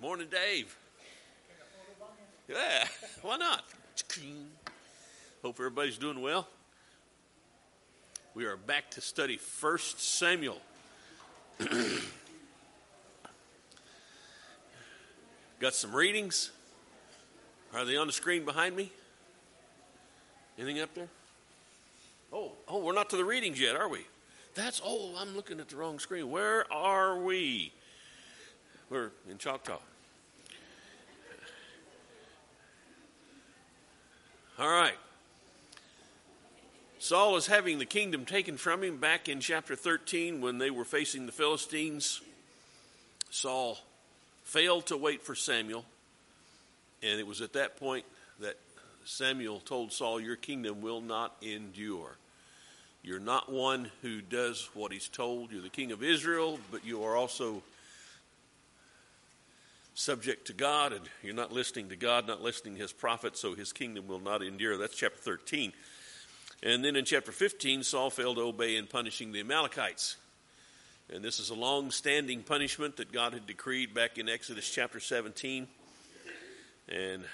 Morning, Dave. Yeah, why not? Hope everybody's doing well. We are back to study First Samuel. Got some readings. Are they on the screen behind me? Anything up there? Oh, oh, we're not to the readings yet, are we? That's oh, I'm looking at the wrong screen. Where are we? We're in Choctaw. All right. Saul is having the kingdom taken from him back in chapter 13 when they were facing the Philistines. Saul failed to wait for Samuel, and it was at that point that Samuel told Saul, Your kingdom will not endure. You're not one who does what he's told. You're the king of Israel, but you are also subject to God, and you're not listening to God, not listening to his prophets, so his kingdom will not endure. That's chapter 13. And then in chapter 15, Saul failed to obey in punishing the Amalekites. And this is a long standing punishment that God had decreed back in Exodus chapter 17. And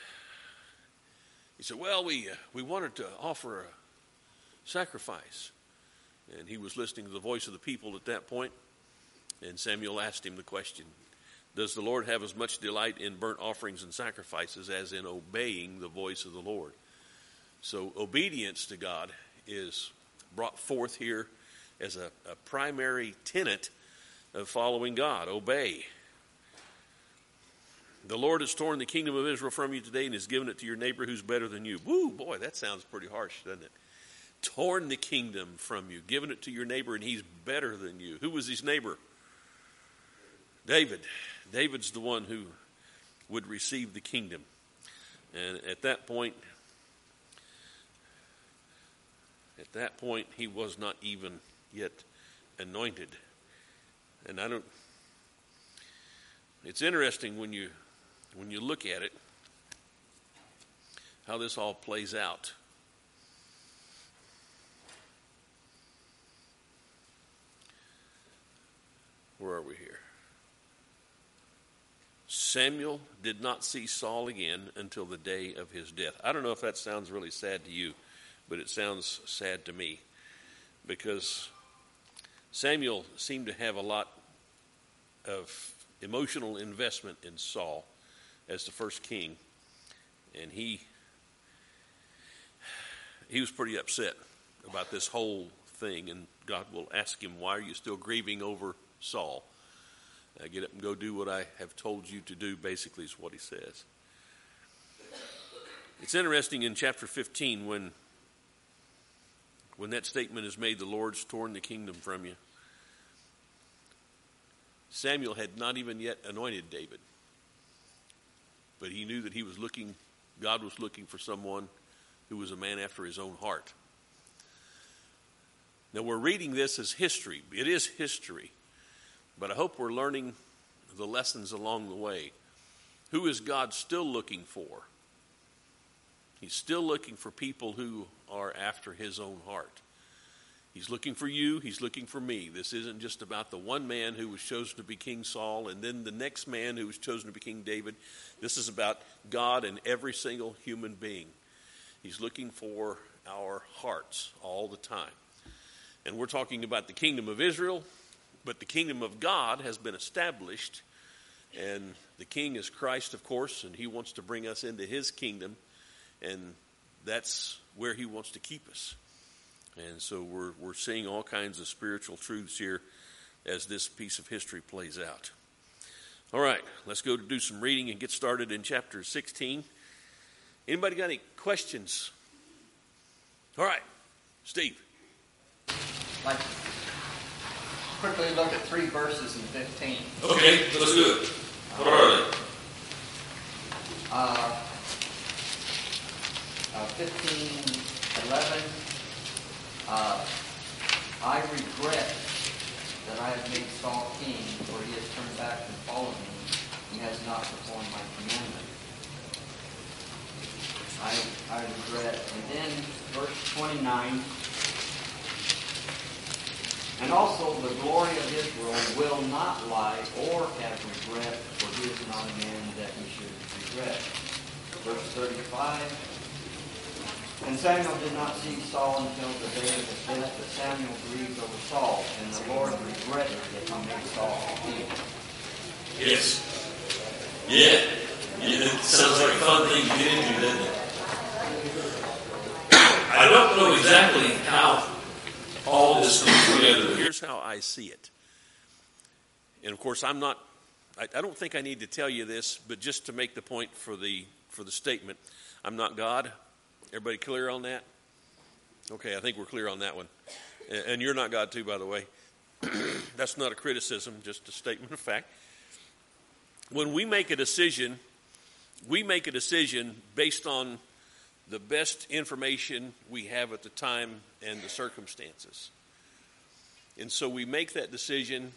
he said, Well, we, uh, we wanted to offer a sacrifice. And he was listening to the voice of the people at that point. And Samuel asked him the question does the Lord have as much delight in burnt offerings and sacrifices as in obeying the voice of the Lord? So, obedience to God is brought forth here as a, a primary tenet of following God. Obey. The Lord has torn the kingdom of Israel from you today and has given it to your neighbor who's better than you. Woo, boy, that sounds pretty harsh, doesn't it? Torn the kingdom from you, given it to your neighbor, and he's better than you. Who was his neighbor? David. David's the one who would receive the kingdom. And at that point, at that point, he was not even yet anointed. And I don't, it's interesting when you, when you look at it, how this all plays out. Where are we here? Samuel did not see Saul again until the day of his death. I don't know if that sounds really sad to you, but it sounds sad to me because Samuel seemed to have a lot of emotional investment in Saul as the first king, and he he was pretty upset about this whole thing. And God will ask him, "Why are you still grieving over Saul?" Uh, get up and go do what I have told you to do, basically, is what he says. It's interesting in chapter 15 when, when that statement is made, the Lord's torn the kingdom from you. Samuel had not even yet anointed David, but he knew that he was looking, God was looking for someone who was a man after his own heart. Now, we're reading this as history. It is history. But I hope we're learning the lessons along the way. Who is God still looking for? He's still looking for people who are after his own heart. He's looking for you, he's looking for me. This isn't just about the one man who was chosen to be King Saul and then the next man who was chosen to be King David. This is about God and every single human being. He's looking for our hearts all the time. And we're talking about the kingdom of Israel, but the kingdom of God has been established, and the king is Christ, of course, and he wants to bring us into his kingdom, and that's where he wants to keep us. And so we're, we're seeing all kinds of spiritual truths here as this piece of history plays out. All right, let's go to do some reading and get started in chapter 16. Anybody got any questions? All right, Steve. Quickly look at three verses in 15. Okay, let's do it. What are they? Uh, uh, 15, 11. Uh, I regret that I have made Saul king, for he has turned back and followed me, and has not performed my commandment. I, I regret. And then verse 29. And also the glory of Israel will not lie or have regret, for he is not a man that he should regret. Verse 35. And Samuel did not see Saul until the day of his death, but Samuel grieved over Saul, and the Lord regretted that he made Saul king. Yes. Yeah. yeah. It sounds like a fun thing get into, doesn't it? I don't know exactly how all this together. Here's how I see it. And of course, I'm not. I, I don't think I need to tell you this, but just to make the point for the for the statement, I'm not God. Everybody clear on that? Okay, I think we're clear on that one. And you're not God too, by the way. That's not a criticism, just a statement of fact. When we make a decision, we make a decision based on the best information we have at the time and the circumstances. And so we make that decision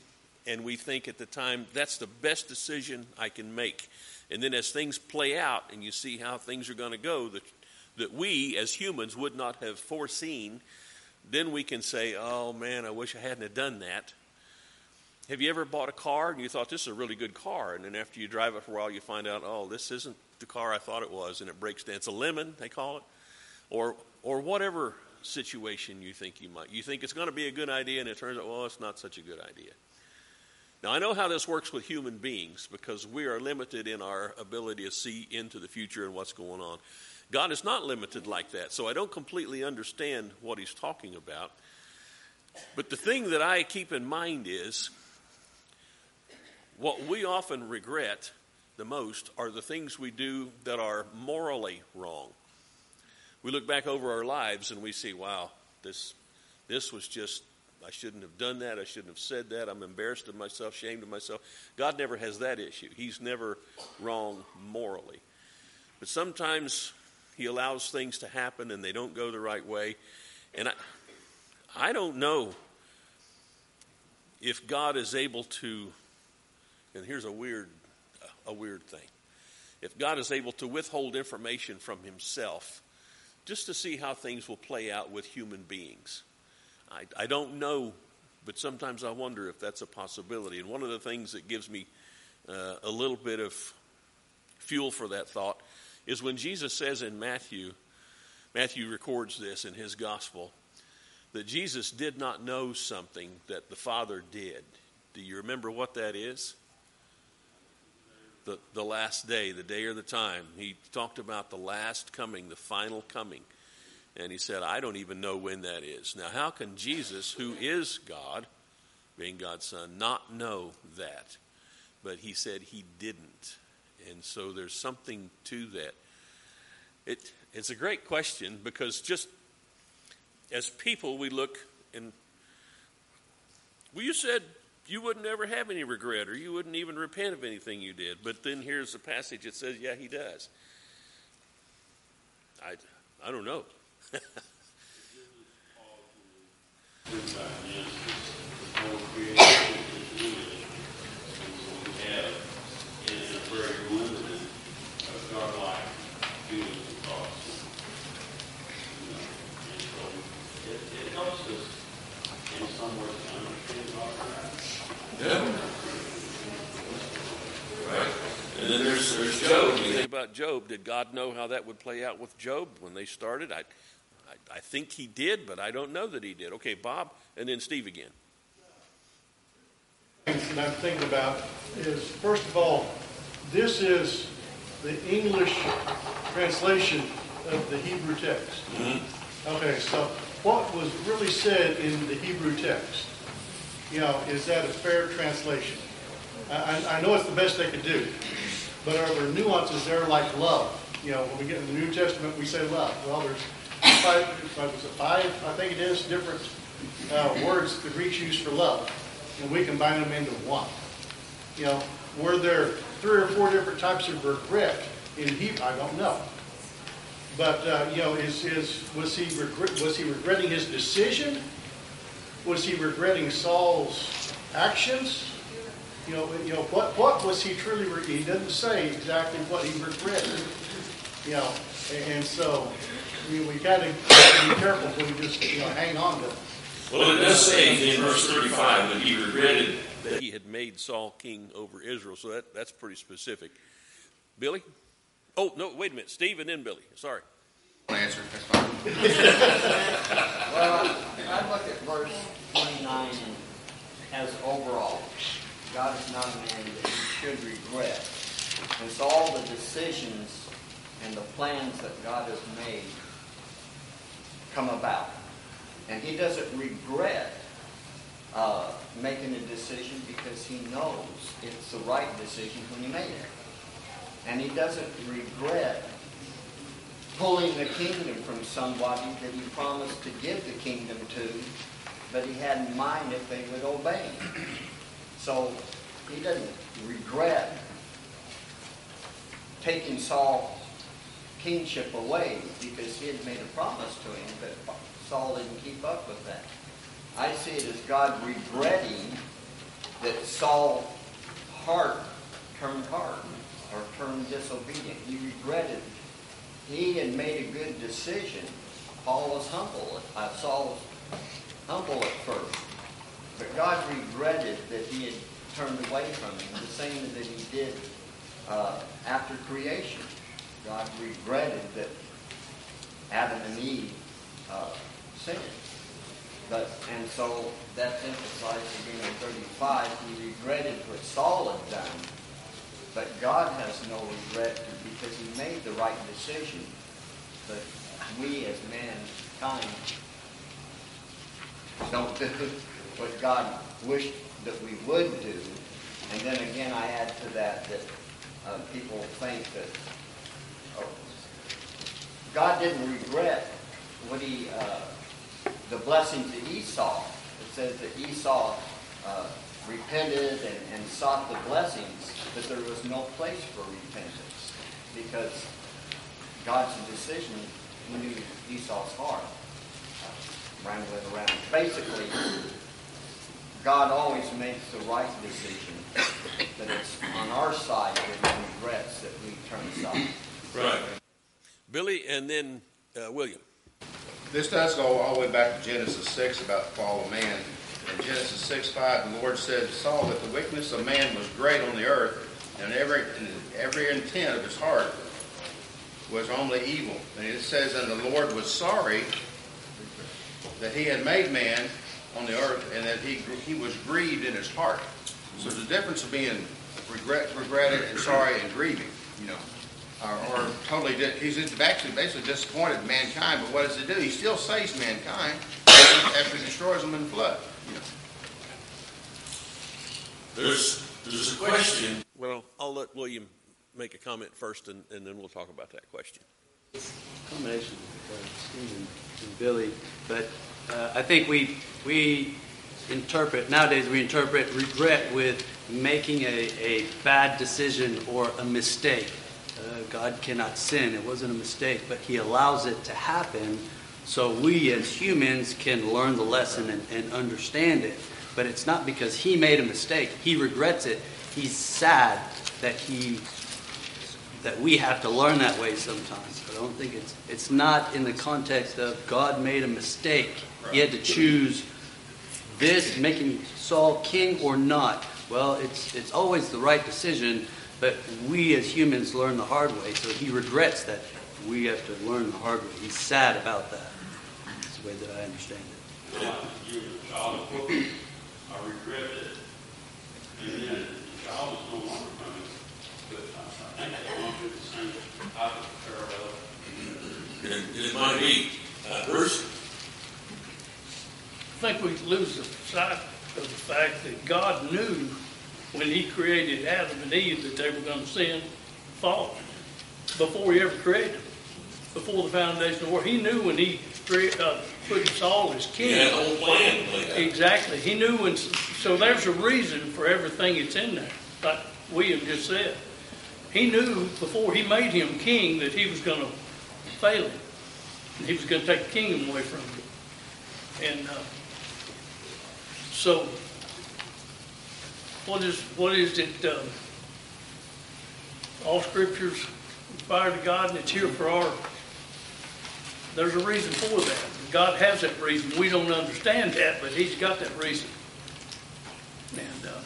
and we think at the time that's the best decision I can make. And then as things play out and you see how things are going to go that, that we as humans would not have foreseen, then we can say, oh man, I wish I hadn't have done that. Have you ever bought a car and you thought this is a really good car, and then after you drive it for a while, you find out, oh, this isn't the car I thought it was, and it breaks down. It's a lemon, they call it, or or whatever situation you think you might. You think it's going to be a good idea, and it turns out, well, it's not such a good idea. Now, I know how this works with human beings because we are limited in our ability to see into the future and what's going on. God is not limited like that, so I don't completely understand what he's talking about. But the thing that I keep in mind is what we often regret the most are the things we do that are morally wrong. We look back over our lives and we see, wow, this, this was just, I shouldn't have done that. I shouldn't have said that. I'm embarrassed of myself, shamed of myself. God never has that issue. He's never wrong morally. But sometimes He allows things to happen and they don't go the right way. And I, I don't know if God is able to and here's a weird, a weird thing. If God is able to withhold information from himself just to see how things will play out with human beings, I, I don't know, but sometimes I wonder if that's a possibility. And one of the things that gives me uh, a little bit of fuel for that thought is when Jesus says in Matthew, Matthew records this in his gospel, that Jesus did not know something that the Father did. Do you remember what that is? The, the last day, the day or the time. He talked about the last coming, the final coming. And he said, I don't even know when that is. Now, how can Jesus, who is God, being God's Son, not know that? But he said he didn't. And so there's something to that. It, it's a great question because just as people, we look and well, you said you wouldn't ever have any regret or you wouldn't even repent of anything you did. But then here's a passage that says, yeah, he does. I, I don't know. About Job. Did God know how that would play out with Job when they started? I, I, I think he did, but I don't know that he did. Okay, Bob, and then Steve again. That I'm thinking about is, first of all, this is the English translation of the Hebrew text. Mm-hmm. Okay, so what was really said in the Hebrew text? You know, is that a fair translation? I, I know it's the best they could do, but are there nuances there like love? You know, when we get in the New Testament, we say love. Well, there's five, it five, I think it is, different uh, words the Greeks use for love. And we combine them into one. You know, were there three or four different types of regret in Hebrew? I don't know. But uh, you know, is, is was he regret, was he regretting his decision? Was he regretting Saul's actions? You know, you know what, what was he truly, he doesn't say exactly what he regretted. You know, and, and so we, we got to be careful when we just, you know, hang on to it. Well, it does say in verse 35 that he regretted that he had made Saul king over Israel. So that, that's pretty specific. Billy? Oh, no, wait a minute. Steve and then Billy. Sorry. answer, that's fine. Well, I look at verse 29 as overall. God is not a man that he should regret. So all the decisions and the plans that God has made come about. And he doesn't regret uh, making a decision because he knows it's the right decision when he made it. And he doesn't regret pulling the kingdom from somebody that he promised to give the kingdom to, but he had in mind if they would obey. So he doesn't regret taking Saul's kingship away because he had made a promise to him, but Saul didn't keep up with that. I see it as God regretting that Saul's heart turned hard or turned disobedient. He regretted he had made a good decision. Paul was humble. I Saul was humble at first. But God regretted that he had turned away from him, the same that he did uh, after creation. God regretted that Adam and Eve uh, sinned. But, and so that's emphasized again in 35. He regretted what Saul had done but God has no regret because he made the right decision. But we as mankind don't do what God wished that we would do. And then again, I add to that that uh, people think that oh, God didn't regret what he, uh, the blessings to Esau. It says that Esau uh, repented and, and sought the blessings, but there was no place for repentance because God's decision, knew Esau's heart, rambling around. Basically, God always makes the right decision, but it's on our side that he regrets that we turn aside. Right. Billy and then uh, William. This does go all the way back to Genesis 6 about the fall of man. In Genesis 6 5, the Lord said, Saw that the wickedness of man was great on the earth, and every, and every intent of his heart was only evil. And it says, And the Lord was sorry that he had made man on the earth, and that he, he was grieved in his heart. So there's a difference of being regret, regretted and sorry and grieving, you know. Or, or totally, di- he's actually basically disappointed in mankind, but what does he do? He still saves mankind after, after he destroys them in the flood. You know. There's, there's a question. Well, I'll let William make a comment first, and, and then we'll talk about that question. combination of uh, Steve and, and Billy, but uh, I think we we interpret nowadays we interpret regret with making a, a bad decision or a mistake. Uh, God cannot sin; it wasn't a mistake, but He allows it to happen so we as humans can learn the lesson and, and understand it. But it's not because He made a mistake; He regrets it. He's sad that He that we have to learn that way sometimes. But I don't think it's it's not in the context of God made a mistake. He had to choose this, making Saul king or not. Well, it's it's always the right decision, but we as humans learn the hard way. So he regrets that we have to learn the hard way. He's sad about that. That's the way that I understand it. I regret it. Then the child is no longer it. But I think they want the same type of parallel. And it might be, uh, Bruce? I think we lose the sight of the fact that God knew when he created Adam and Eve that they were going to sin, fall, before he ever created them, before the foundation of the world. He knew when he crea- uh, put Saul as king. Had whole plan out. Exactly. He knew when, so there's a reason for everything that's in there, like William just said. He knew before he made him king that he was going to fail him. He was going to take the kingdom away from him. And uh, so, what is what is it? Um, all scriptures inspired to God, and it's here for our. There's a reason for that. God has that reason. We don't understand that, but He's got that reason. And uh,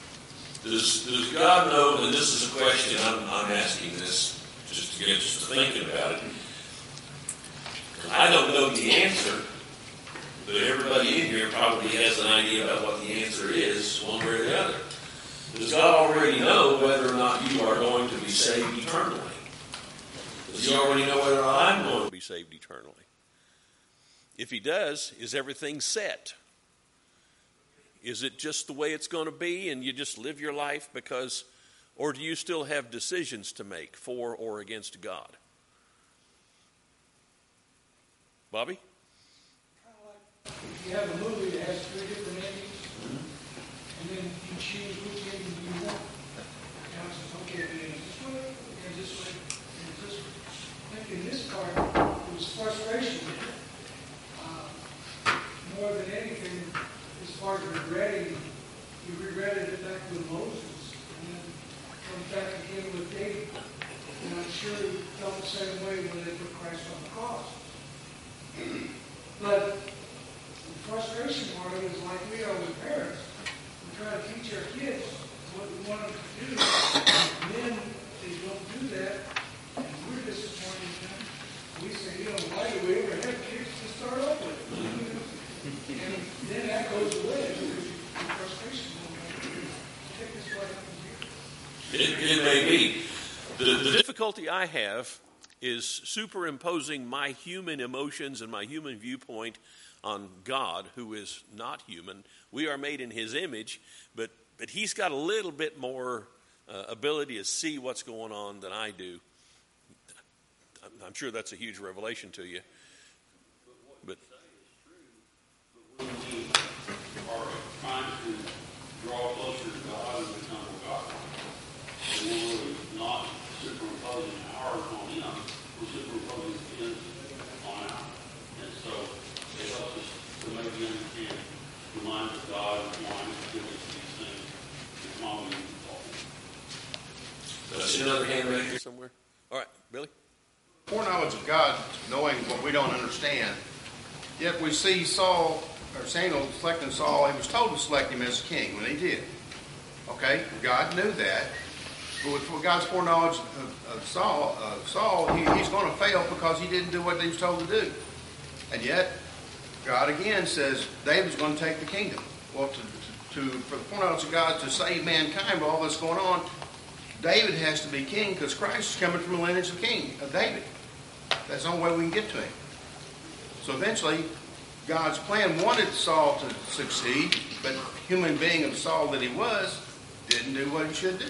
Does, does God know, and this is a question I'm, I'm asking this just to get us to thinking about it. I don't know the answer, but everybody in here probably has an idea about what the answer is, one way or the other. Does God already know whether or not you are going to be saved eternally? Does He already know whether I'm going to be saved eternally? If He does, is everything set? Is it just the way it's going to be and you just live your life because, or do you still have decisions to make for or against God? Bobby? You have a movie that has three different endings, and then you choose which ending you want, the council says, okay, it ends this way, it ends this way, it ends this way. I think in this part, it was frustration. uh, More than anything, as far as regretting, you regretted it back with Moses, and then comes back again with David. And I'm sure he felt the same way when they put Christ on the cross. But the frustration part of it is like we are with parents. We try to teach our kids what we want them to do, and then they don't do that, and we're disappointed in them. We say, you know, why do we ever have kids to start off with? And then that goes away because the frustration will I think that's what happens here. It, it may be. The, the difficulty I have is superimposing my human emotions and my human viewpoint on God, who is not human. We are made in His image, but but He's got a little bit more uh, ability to see what's going on than I do. I'm, sure that's a huge revelation to you. But when we are trying to draw closer to God and become a God, and we're really not superimposing ours on Him, we're His on ours. And so it helps us to maybe understand the mind of God and why He gives us these things and why we uh, see another hand right here somewhere. All right, Billy. Foreknowledge of God, knowing what we don't understand. Yet we see Saul, or Samuel selecting Saul. He was told to select him as king when he did. Okay, God knew that. But with God's foreknowledge of, of Saul, of Saul he, he's going to fail because he didn't do what he was told to do. And yet, God again says David's going to take the kingdom. Well, to, to, to for the foreknowledge of God to save mankind with all this going on, David has to be king because Christ is coming from the lineage of king of David. That's the only way we can get to him. So eventually, God's plan wanted Saul to succeed, but human being of Saul that he was didn't do what he should do.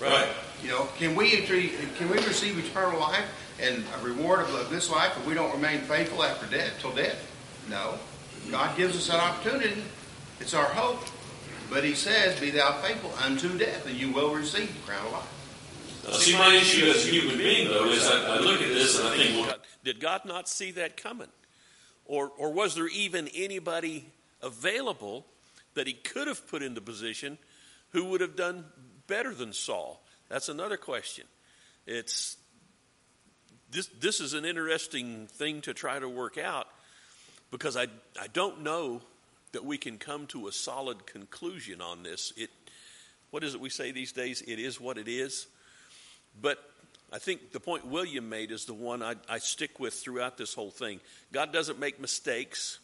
Right. You know, can we entre- can we receive eternal life and a reward of this life if we don't remain faithful after death till death? No. God gives us that opportunity. It's our hope. But he says, Be thou faithful unto death, and you will receive the crown of life. Now, see, my issue as a human being, though, is I, I look at this and I think, well, did God not see that coming? Or, or was there even anybody available that he could have put in the position who would have done better than Saul? That's another question. It's this, this is an interesting thing to try to work out because I, I don't know that we can come to a solid conclusion on this. It, what is it we say these days? It is what it is. But I think the point William made is the one I, I stick with throughout this whole thing. God doesn't make mistakes,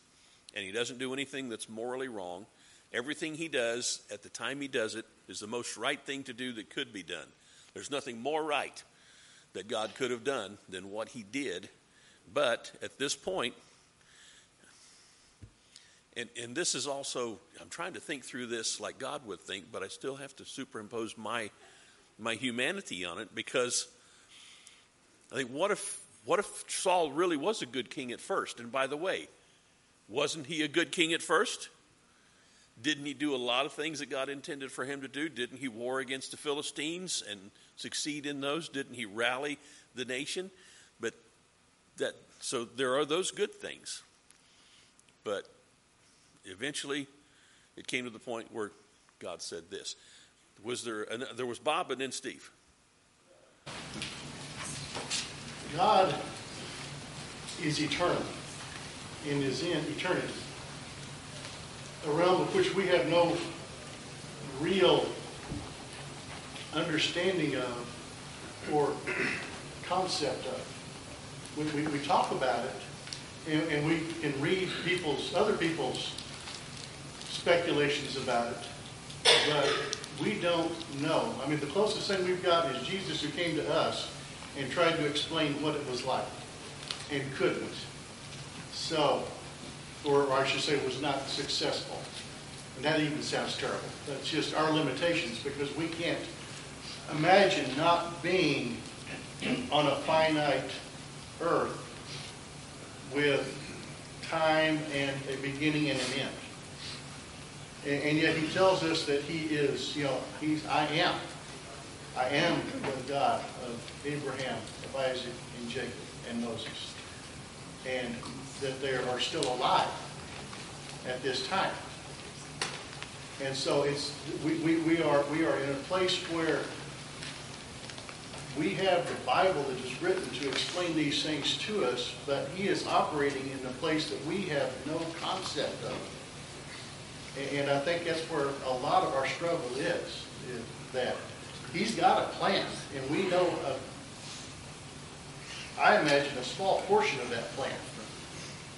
and He doesn't do anything that's morally wrong. Everything He does at the time He does it is the most right thing to do that could be done. There's nothing more right that God could have done than what He did. But at this point, and, and this is also, I'm trying to think through this like God would think, but I still have to superimpose my my humanity on it because I think what if what if Saul really was a good king at first? And by the way, wasn't he a good king at first? Didn't he do a lot of things that God intended for him to do? Didn't he war against the Philistines and succeed in those? Didn't he rally the nation? But that so there are those good things. But eventually it came to the point where God said this. Was there an, there was Bob and then Steve. God is eternal and is in eternity, which we have no real understanding of or concept of. We, we, we talk about it, and, and we can read people's, other people's speculations about it, but we don't know. I mean, the closest thing we've got is Jesus who came to us and tried to explain what it was like and couldn't. So, or I should say was not successful. And that even sounds terrible. That's just our limitations because we can't imagine not being on a finite earth with time and a beginning and an end. And, and yet he tells us that he is, you know, he's, I am. I am the God of Abraham, of Isaac, and Jacob, and Moses. And that they are still alive at this time. And so it's, we, we, we, are, we are in a place where we have the Bible that is written to explain these things to us, but he is operating in a place that we have no concept of. And I think that's where a lot of our struggle is, is that he's got a plan, and we know, a, I imagine, a small portion of that plan.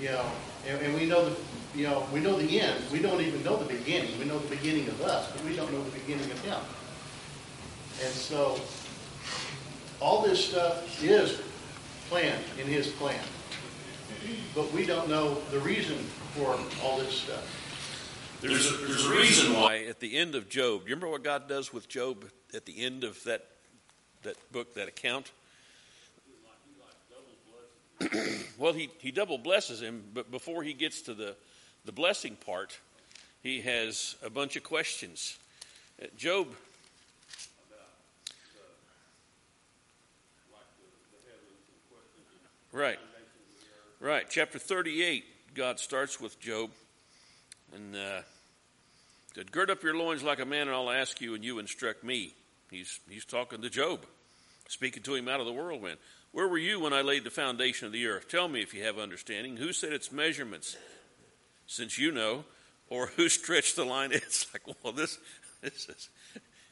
You know, and, and we know the, you know, we know the end. We don't even know the beginning. We know the beginning of us, but we don't know the beginning of him. And so, all this stuff is planned in his plan. But we don't know the reason for all this stuff. There's a, there's a reason why at the end of Job, you remember what God does with Job at the end of that, that book, that account? well, he, he double blesses him, but before he gets to the, the blessing part, he has a bunch of questions. Uh, Job. Right. Right. Chapter 38, God starts with Job. And uh, said, Gird up your loins like a man, and I'll ask you, and you instruct me. He's, he's talking to Job, speaking to him out of the whirlwind. Where were you when I laid the foundation of the earth? Tell me if you have understanding. Who set its measurements, since you know? Or who stretched the line? It's like, well, this, this is.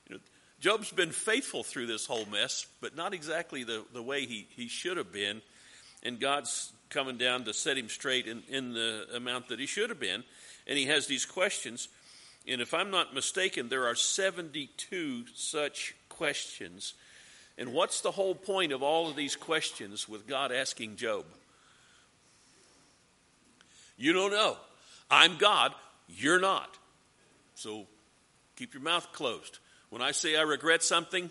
You know, Job's been faithful through this whole mess, but not exactly the, the way he, he should have been. And God's coming down to set him straight in, in the amount that he should have been and he has these questions. And if I'm not mistaken, there are 72 such questions. And what's the whole point of all of these questions with God asking Job? You don't know. I'm God, you're not. So keep your mouth closed. When I say I regret something,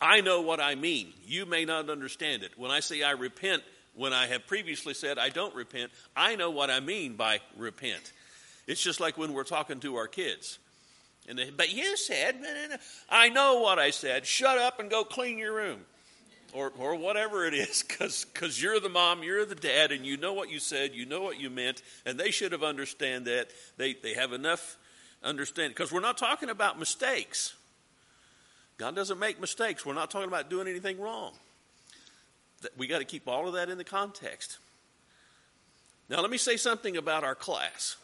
I know what I mean. You may not understand it. When I say I repent, when I have previously said I don't repent, I know what I mean by repent. It's just like when we're talking to our kids. But you said, I know what I said. Shut up and go clean your room. Or, or whatever it is, because you're the mom, you're the dad, and you know what you said, you know what you meant, and they should have understand that. They, they have enough understanding. Because we're not talking about mistakes. God doesn't make mistakes. We're not talking about doing anything wrong we got to keep all of that in the context. Now, let me say something about our class.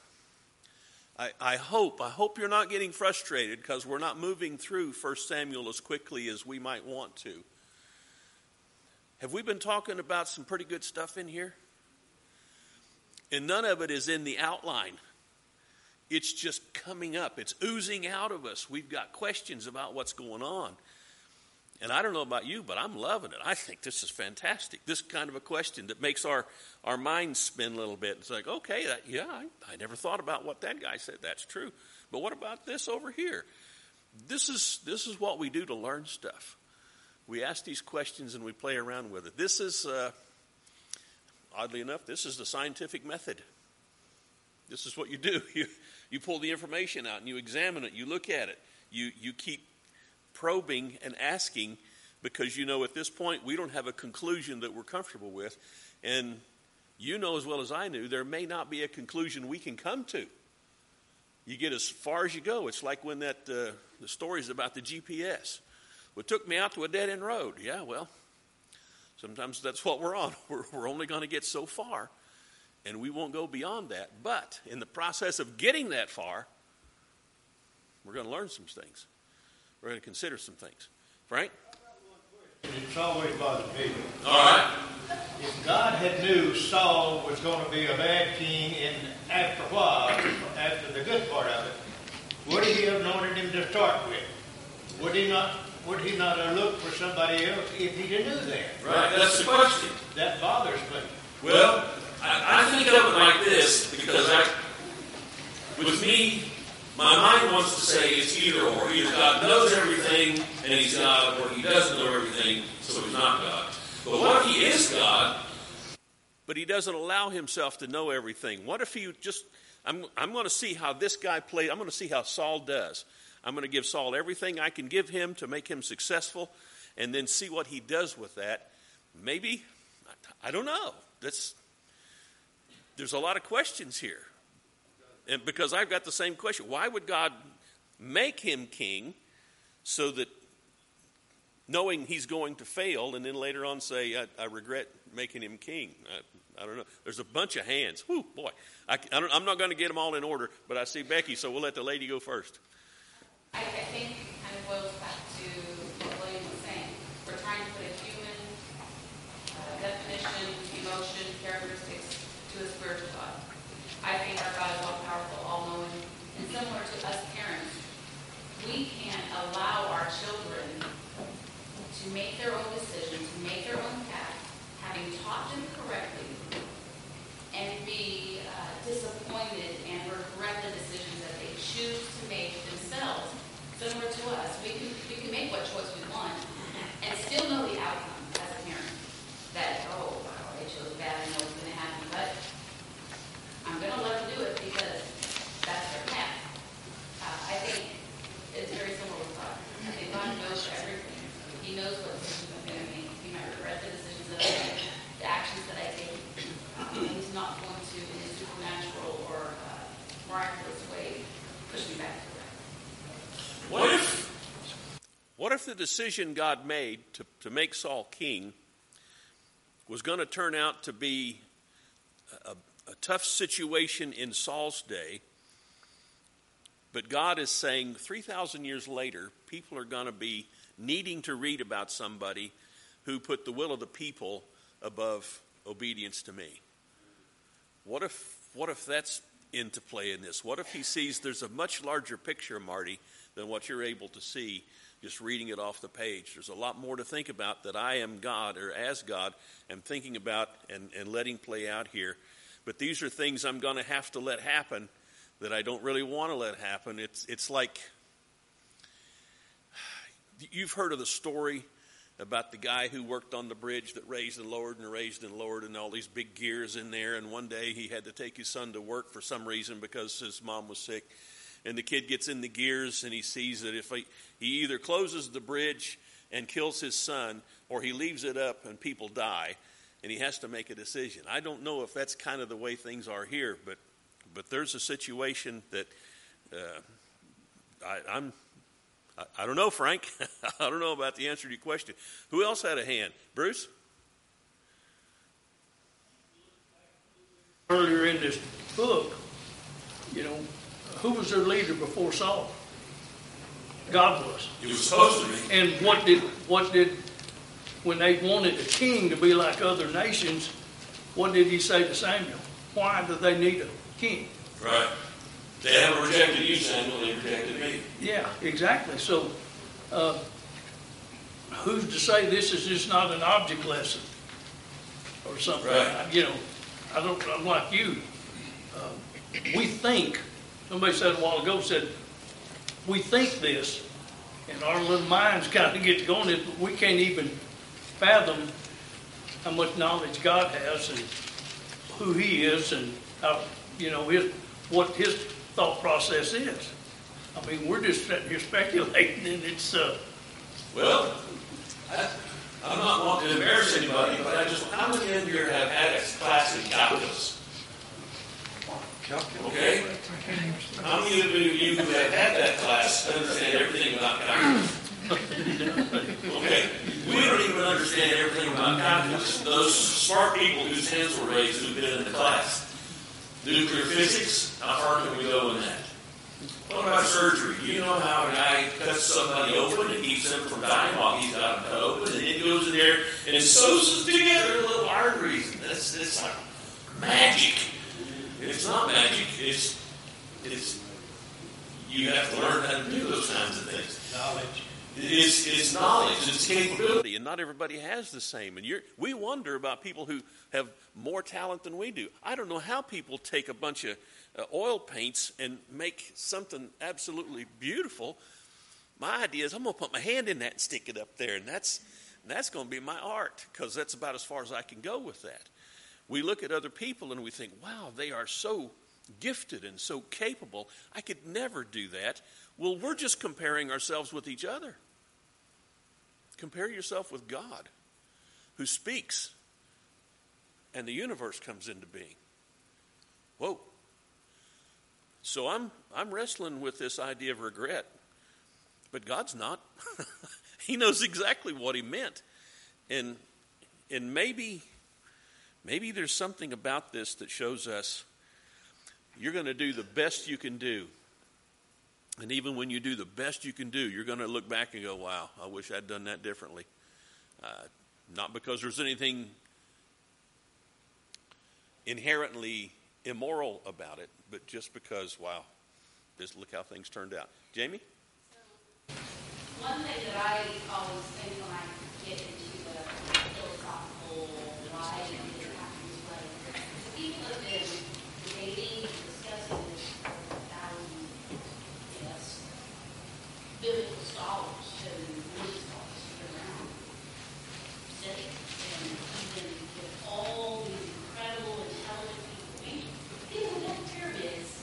I, I hope, I hope you're not getting frustrated because we're not moving through 1 Samuel as quickly as we might want to. Have we been talking about some pretty good stuff in here? And none of it is in the outline. It's just coming up. It's oozing out of us. We've got questions about what's going on. And I don't know about you, but I'm loving it. I think this is fantastic. This kind of a question that makes our, our minds spin a little bit. It's like, okay, that, yeah, I, I never thought about what that guy said. That's true. But what about this over here? This is, this is what we do to learn stuff. We ask these questions and we play around with it. This is, uh, oddly enough, this is the scientific method. This is what you do. You, you pull the information out and you examine it, you look at it, you, you keep probing and asking because you know at this point we don't have a conclusion that we're comfortable with. And you know as well as I knew, there may not be a conclusion we can come to. You get as far as you go. It's like when that uh, the stories about the GPS. Well, took me out to a dead end road. Yeah, well, sometimes that's what we're on. We're, we're only going to get so far, and we won't go beyond that. But in the process of getting that far, we're going to learn some things. We're going to consider some things. Frank? It's always bothered me. All right. If God had knew Saul was going to be a bad king, and after a while, after the good part of it, would he have anointed him to start with? Would he not? Would he not have looked for somebody else if he didn't knew that? Right, that's the question. That bothers me. Well, I, I think of it like this because I, with me, my mind wants to say it's either or. Either God knows everything and He's God, or He doesn't know everything, so He's not God. But what if He is God, but He doesn't allow Himself to know everything? What if He just, I'm, I'm going to see how this guy plays, I'm going to see how Saul does. I'm going to give Saul everything I can give him to make him successful, and then see what he does with that. Maybe, I don't know. That's, there's a lot of questions here. And because I've got the same question. Why would God make him king so that knowing he's going to fail and then later on say, I, I regret making him king? I, I, don't know. There's a bunch of hands. Whew, boy. I, I am not going to get them all in order, but I see Becky, so we'll let the lady go first. I, I think kind of boils back to what William was saying. We're trying to put a human uh, definition, emotion, characteristics to a spiritual God. I think our God is all powerful, all knowing, and similar to us parents, we can't allow our children to make their own decisions, to make their own path, having taught them correctly, and be uh, disappointed and regret the decisions that they choose to make themselves similar to us. We can, we can make what choice we want and still know the outcome as a parent. That, oh, wow, they chose bad, I know what's going to happen, but I'm going to do it because that's their path. Uh, I think it's very similar with God. I think God knows everything. He knows what decisions I'm going to make. He might regret the decisions that I make, the actions that I take. Um, he's not going to, in a supernatural or uh, miraculous way, push me back to right. What if, what if the decision God made to, to make Saul king was going to turn out to be a tough situation in Saul's day, but God is saying 3,000 years later, people are going to be needing to read about somebody who put the will of the people above obedience to me? What if, what if that's into play in this? What if he sees there's a much larger picture, Marty, than what you're able to see just reading it off the page? There's a lot more to think about that I am God or as God am thinking about and, and letting play out here. But these are things I'm going to have to let happen that I don't really want to let happen. It's, it's like you've heard of the story about the guy who worked on the bridge that raised and lowered and raised and lowered and all these big gears in there. And one day he had to take his son to work for some reason because his mom was sick. And the kid gets in the gears and he sees that if he, he either closes the bridge and kills his son or he leaves it up and people die and he has to make a decision. I don't know if that's kind of the way things are here, but but there's a situation that uh, I, I'm I, don't know, Frank. I don't know about the answer to your question. Who else had a hand? Bruce? Earlier in this book, you know, who was their leader before Saul? God was. He was supposed to be. And what did what did when they wanted a king to be like other nations, what did he say to Samuel? Why do they need a king? Right. They haven't rejected you, Samuel. They rejected me. Yeah, exactly. So, uh, who's to say this is just not an object lesson or something? Right. You know, I don't. I'm like you. Uh, we think. Somebody said a while ago said we think this, and our little minds kind of get going. It, but we can't even fathom how much knowledge God has and who He is and how you know his what His thought process is. I mean, we're just sitting here speculating, and it's, uh, Well, I, I'm not wanting to embarrass anybody, but I just, how many of you have had a class in calculus? Okay? How many of you who have had that class understand everything about calculus? Okay? We don't even understand everything about calculus. Those smart people whose hands were raised who've been in the class. Nuclear physics, how far can we go in that? What about surgery? Do you know how a guy cuts somebody open and keeps them from dying while he's got them cut open, and then goes in there and sews them together little arteries? That's it's like magic. It's not magic. It's it's you have to learn how to do those kinds of things. Knowledge. It's, it's knowledge, it's capability, and not everybody has the same. And we wonder about people who have more talent than we do. I don't know how people take a bunch of uh, oil paints and make something absolutely beautiful. My idea is I'm going to put my hand in that and stick it up there, and that's, that's going to be my art because that's about as far as I can go with that. We look at other people and we think, wow, they are so gifted and so capable. I could never do that. Well, we're just comparing ourselves with each other. Compare yourself with God, who speaks, and the universe comes into being. Whoa. So I'm, I'm wrestling with this idea of regret, but God's not. he knows exactly what He meant. And, and maybe, maybe there's something about this that shows us you're going to do the best you can do and even when you do the best you can do, you're going to look back and go, wow, I wish I'd done that differently. Uh, not because there's anything inherently immoral about it, but just because, wow, just look how things turned out. Jamie? One thing that I always think when I get into the philosophical why it happens way, people have been debating, discussing this for a thousand, yes, biblical scholars and religious scholars have been around, studying, and even with all these incredible, intelligent people, we, people who built pyramids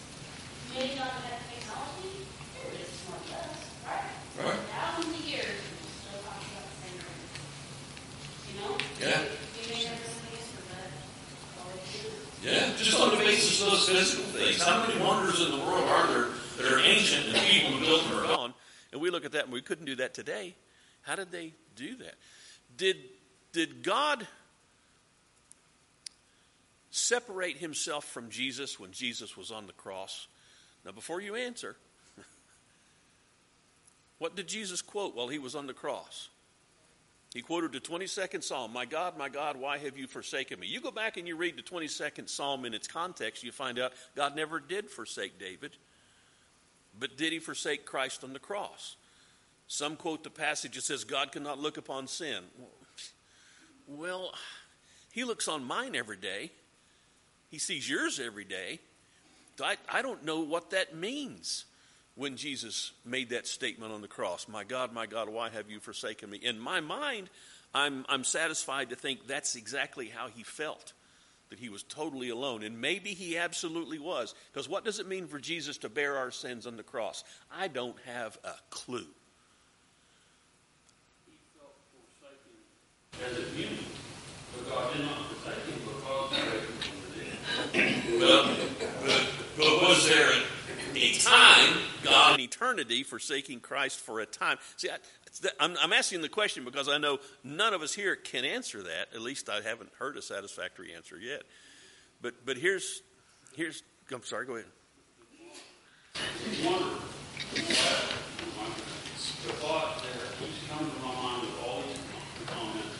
may not have technology, pyramids are smart as us, right? Right. Thousands of years, and we're still talking about the same thing. You know? Yeah. You may never know the answer, but all it is. Yeah, just on the basis of those physical things. How many wonders in the world are there that are ancient and people who built them are gone? And we look at that and we couldn't do that today. How did they do that? Did, did God separate himself from Jesus when Jesus was on the cross? Now, before you answer, what did Jesus quote while he was on the cross? He quoted the 22nd Psalm, My God, my God, why have you forsaken me? You go back and you read the 22nd Psalm in its context, you find out God never did forsake David, but did he forsake Christ on the cross? Some quote the passage that says, God cannot look upon sin. Well, he looks on mine every day, he sees yours every day. I, I don't know what that means when Jesus made that statement on the cross My God, my God, why have you forsaken me? In my mind, I'm, I'm satisfied to think that's exactly how he felt, that he was totally alone. And maybe he absolutely was. Because what does it mean for Jesus to bear our sins on the cross? I don't have a clue. He felt forsaken as a human, but God did not forsake him because but, but was there a time, God in eternity, forsaking Christ for a time? See, I, I'm, I'm asking the question because I know none of us here can answer that. At least I haven't heard a satisfactory answer yet. But but here's here's. I'm sorry. Go ahead. The thought that keeps coming to my mind with all these comments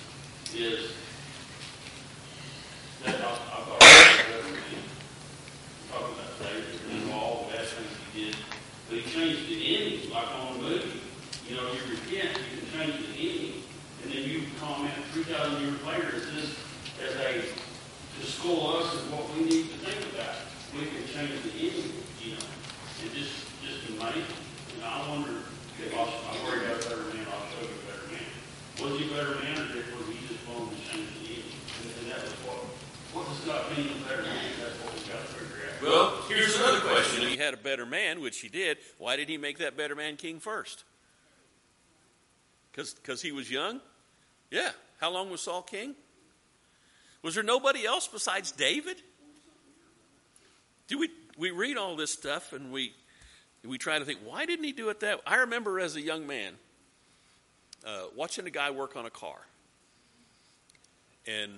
is that I, I thought about talking about David and all the bad things he did, but he changed the on a movie. You know, you repent, you can change the ending, and then you comment three thousand years later as this, as a, to school us in what we need to think about. We can change the ending, you know, and just, just amazing. And I wonder if I, I worry about a better man, I'll show you a better man. Was he a better man, or was he just willing to change the ending? And, and that was what, what does God mean a better man? That's what we've got to figure out. Well, here's another question. If he had a better man, which he did, why did he make that better man king first? Because he was young? Yeah. How long was Saul king? Was there nobody else besides David? Do we we read all this stuff and we we try to think why didn't he do it that? way? I remember as a young man uh, watching a guy work on a car, and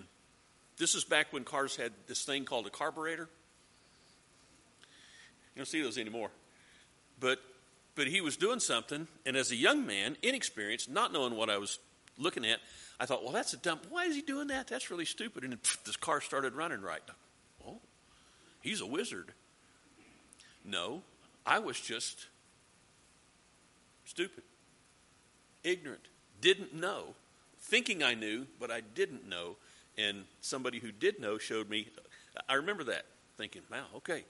this is back when cars had this thing called a carburetor. You don't see those anymore. But but he was doing something, and as a young man, inexperienced, not knowing what I was looking at, I thought, well, that's a dump. Why is he doing that? That's really stupid. And pff, this car started running right. Oh, he's a wizard. No, I was just stupid, ignorant, didn't know, thinking I knew, but I didn't know. And somebody who did know showed me. I remember that, thinking, wow, okay.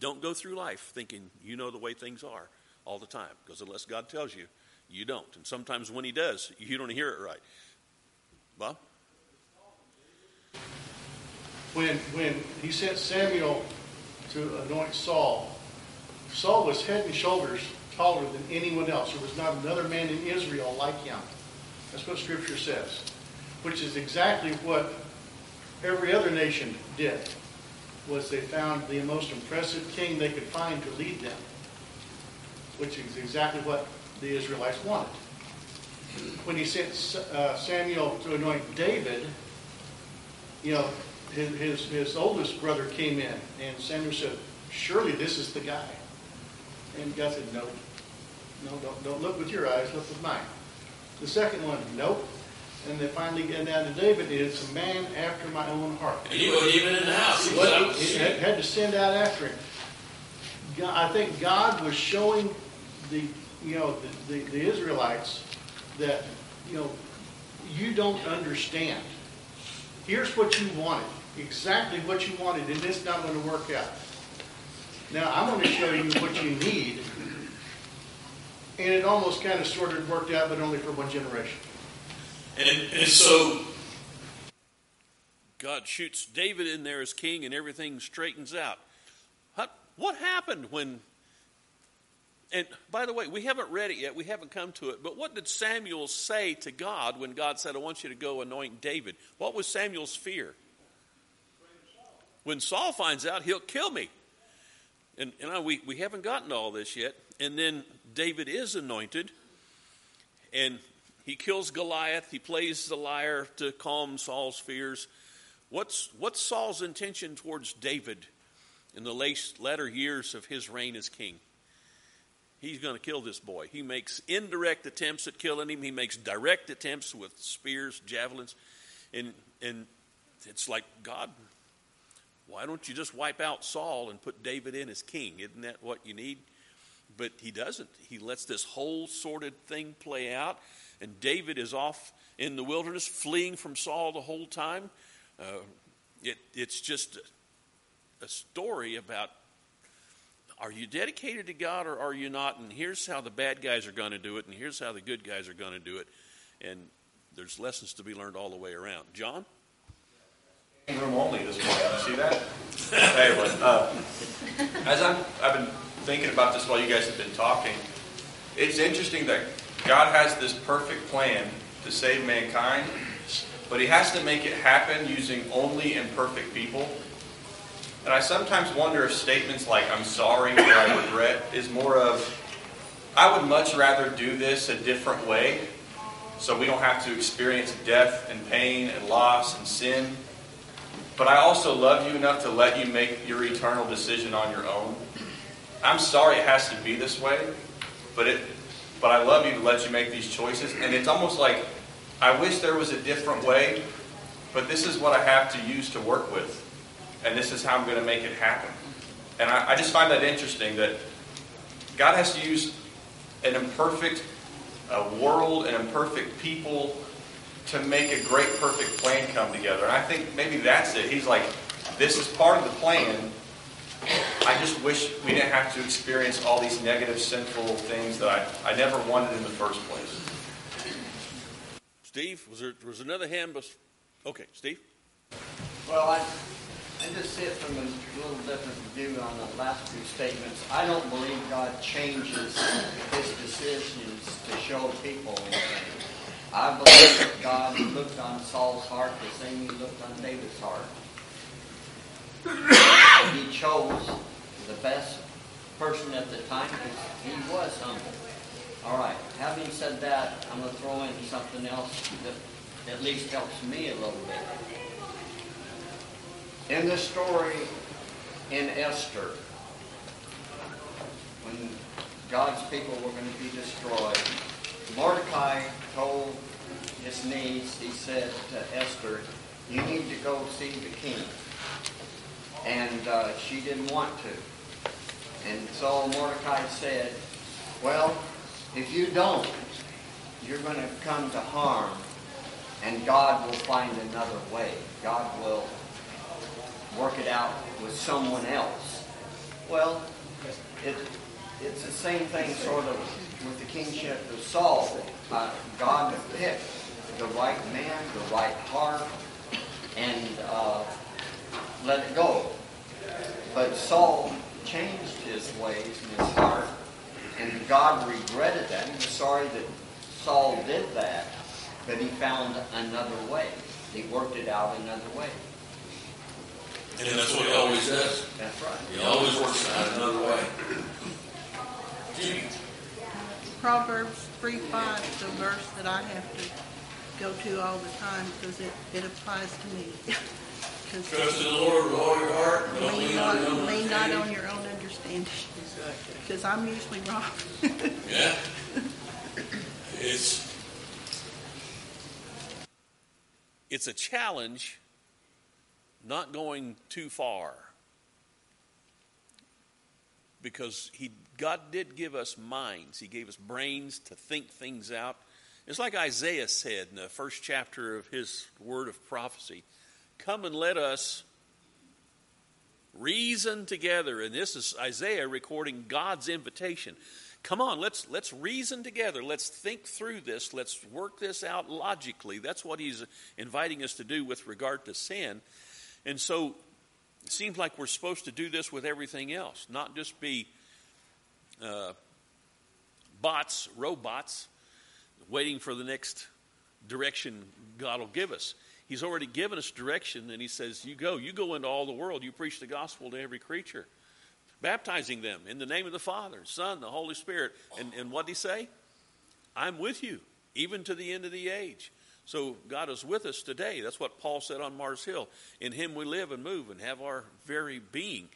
Don't go through life thinking you know the way things are all the time, because unless God tells you, you don't. And sometimes when He does, you don't hear it right. Bob? When, when he sent Samuel to anoint Saul, Saul was head and shoulders taller than anyone else. There was not another man in Israel like him. That's what Scripture says, which is exactly what every other nation did. Was they found the most impressive king they could find to lead them, which is exactly what the Israelites wanted. When he sent uh, Samuel to anoint David, you know, his, his, his oldest brother came in, and Samuel said, Surely this is the guy. And God said, No, no, don't, don't look with your eyes, look with mine. The second one, nope. And they finally get down to David, it's a man after my own heart. And he wasn't even in the house. He What- he had, to send out after him. I think God was showing the, you know, the, the, the Israelites that, you know, you don't understand. Here's what you wanted, exactly what you wanted, and it's not going to work out. Now, I'm going to show you what you need. And it almost kind of sort of worked out, but only for one generation. And, and so God shoots David in there as king, and everything straightens out. What, happened when? And by the way, we haven't read it yet. We haven't come to it. But what did Samuel say to God when God said, "I want you to go anoint David"? What was Samuel's fear? When Saul finds out, he'll kill me. And, and I, we, we haven't gotten to all this yet. And then David is anointed, and he kills Goliath. He plays the lyre to calm Saul's fears. What's, what's Saul's intention towards David in the latter years of his reign as king? He's going to kill this boy. He makes indirect attempts at killing him. He makes direct attempts with spears, javelins, and and it's like God. Why don't you just wipe out Saul and put David in as king? Isn't that what you need? But he doesn't. He lets this whole sordid thing play out, and David is off in the wilderness, fleeing from Saul the whole time. Uh, it, it's just a, a story about are you dedicated to God or are you not? And here's how the bad guys are going to do it, and here's how the good guys are going to do it. And there's lessons to be learned all the way around. John? room only this morning. See that? anyway, uh, as I'm, I've been thinking about this while you guys have been talking, it's interesting that God has this perfect plan to save mankind, but He has to make it happen using only imperfect people. And I sometimes wonder if statements like "I'm sorry" or "I regret" is more of I would much rather do this a different way, so we don't have to experience death and pain and loss and sin. But I also love you enough to let you make your eternal decision on your own. I'm sorry it has to be this way, but it but I love you to let you make these choices. And it's almost like I wish there was a different way, but this is what I have to use to work with. And this is how I'm going to make it happen. And I, I just find that interesting that God has to use an imperfect world and imperfect people to make a great, perfect plan come together. And I think maybe that's it. He's like, this is part of the plan. I just wish we didn't have to experience all these negative, sinful things that I, I never wanted in the first place. Steve, was there was another hand? But okay, Steve. Well, I, I just see it from a little different view on the last two statements. I don't believe God changes his decisions to show people anything. I believe that God looked on Saul's heart the same he looked on David's heart. He chose the best person at the time because he was humble. All right, having said that, I'm going to throw in something else that at least helps me a little bit. In the story in Esther, when God's people were going to be destroyed. Mordecai told his niece, he said to Esther, you need to go see the king. And uh, she didn't want to. And so Mordecai said, well, if you don't, you're going to come to harm, and God will find another way. God will work it out with someone else. Well, it, it's the same thing sort of with the kingship of Saul. Uh, God picked the right man, the right heart, and uh, let it go. But Saul changed his ways and his heart, and God regretted that. He was sorry that Saul did that, but he found another way. He worked it out another way. And that's what he always does. That's right. He always works it out another way. Proverbs 3 5 is a verse that I have to go to all the time because it, it applies to me. Trust in the Lord with all your heart. and Don't lean on not, own lean not understanding. on your own understanding. Because I'm usually wrong. Yeah. It's it's a challenge not going too far. Because he God did give us minds. He gave us brains to think things out. It's like Isaiah said in the first chapter of his word of prophecy. Come and let us reason together. And this is isaiah recording god's invitation. Come on let's let's reason together. Let's think through this. Let's work this out logically. That's what he's inviting us to do with regard to sin. And so it seems like we're supposed to do this with everything else not just be uh, bots robots waiting for the next direction god will give us He's already given us direction, and He says, You go, you go into all the world, you preach the gospel to every creature, baptizing them in the name of the Father, Son, the Holy Spirit. And, and what did He say? I'm with you, even to the end of the age. So God is with us today. That's what Paul said on Mars Hill. In Him we live and move and have our very being.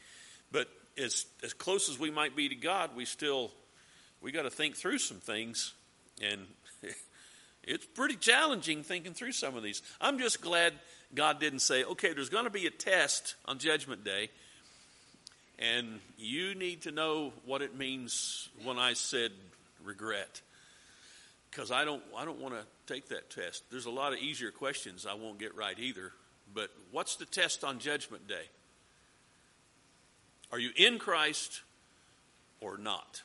But as, as close as we might be to God, we still, we got to think through some things. And it's pretty challenging thinking through some of these. I'm just glad God didn't say, okay, there's going to be a test on Judgment Day, and you need to know what it means when I said regret. Because I don't, I don't want to take that test. There's a lot of easier questions I won't get right either. But what's the test on Judgment Day? Are you in Christ or not?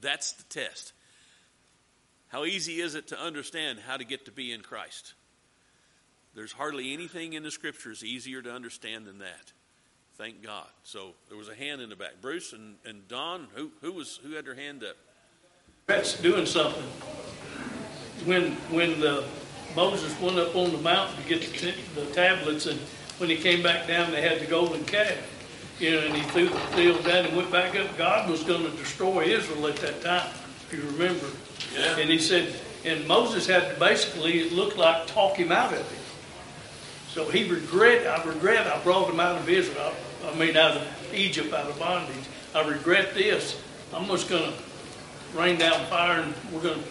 That's the test. How easy is it to understand how to get to be in Christ? There's hardly anything in the scriptures easier to understand than that. Thank God. So there was a hand in the back. Bruce and, and Don, who, who was who had their hand up? That's doing something. When when the Moses went up on the mountain to get the, the tablets, and when he came back down, they had the golden calf. You know, and he threw the field down and went back up. God was going to destroy Israel at that time, if you remember. Yeah. And he said, and Moses had to basically, it looked like talk him out of it. So he regret, I regret I brought him out of Israel, I mean out of Egypt, out of bondage. I regret this. I'm just going to rain down fire and we're going to,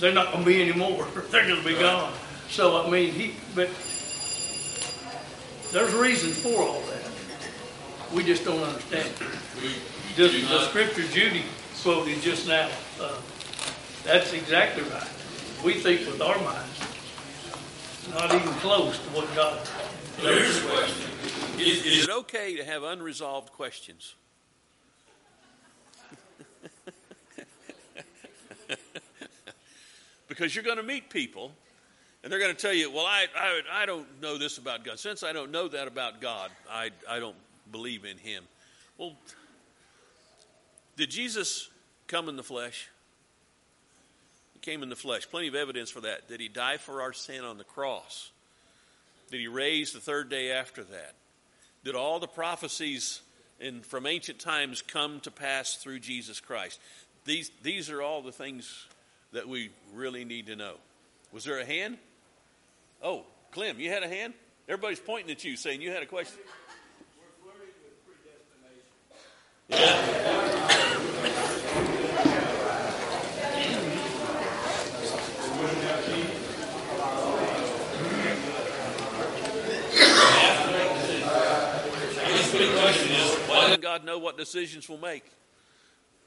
they're not going to be anymore. they're going to be gone. So, I mean, he, but there's reasons for all that. We just don't understand. We Just do the not- scripture Judy quoted just now, uh, that's exactly right. We think with our minds, not even close to what God. Here's the question: is, is it okay to have unresolved questions? because you're going to meet people, and they're going to tell you, "Well, I, I I don't know this about God. Since I don't know that about God, I I don't believe in Him." Well, did Jesus come in the flesh? He came in the flesh. Plenty of evidence for that. Did he die for our sin on the cross? Did he raise the third day after that? Did all the prophecies in, from ancient times come to pass through Jesus Christ? These, these are all the things that we really need to know. Was there a hand? Oh, Clem, you had a hand? Everybody's pointing at you saying you had a question. Yeah. Is, God know what decisions we'll make?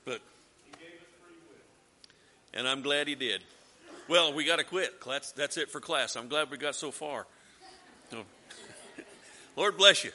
But, and I'm glad He did. Well, we got to quit. That's, that's it for class. I'm glad we got so far. Lord bless you.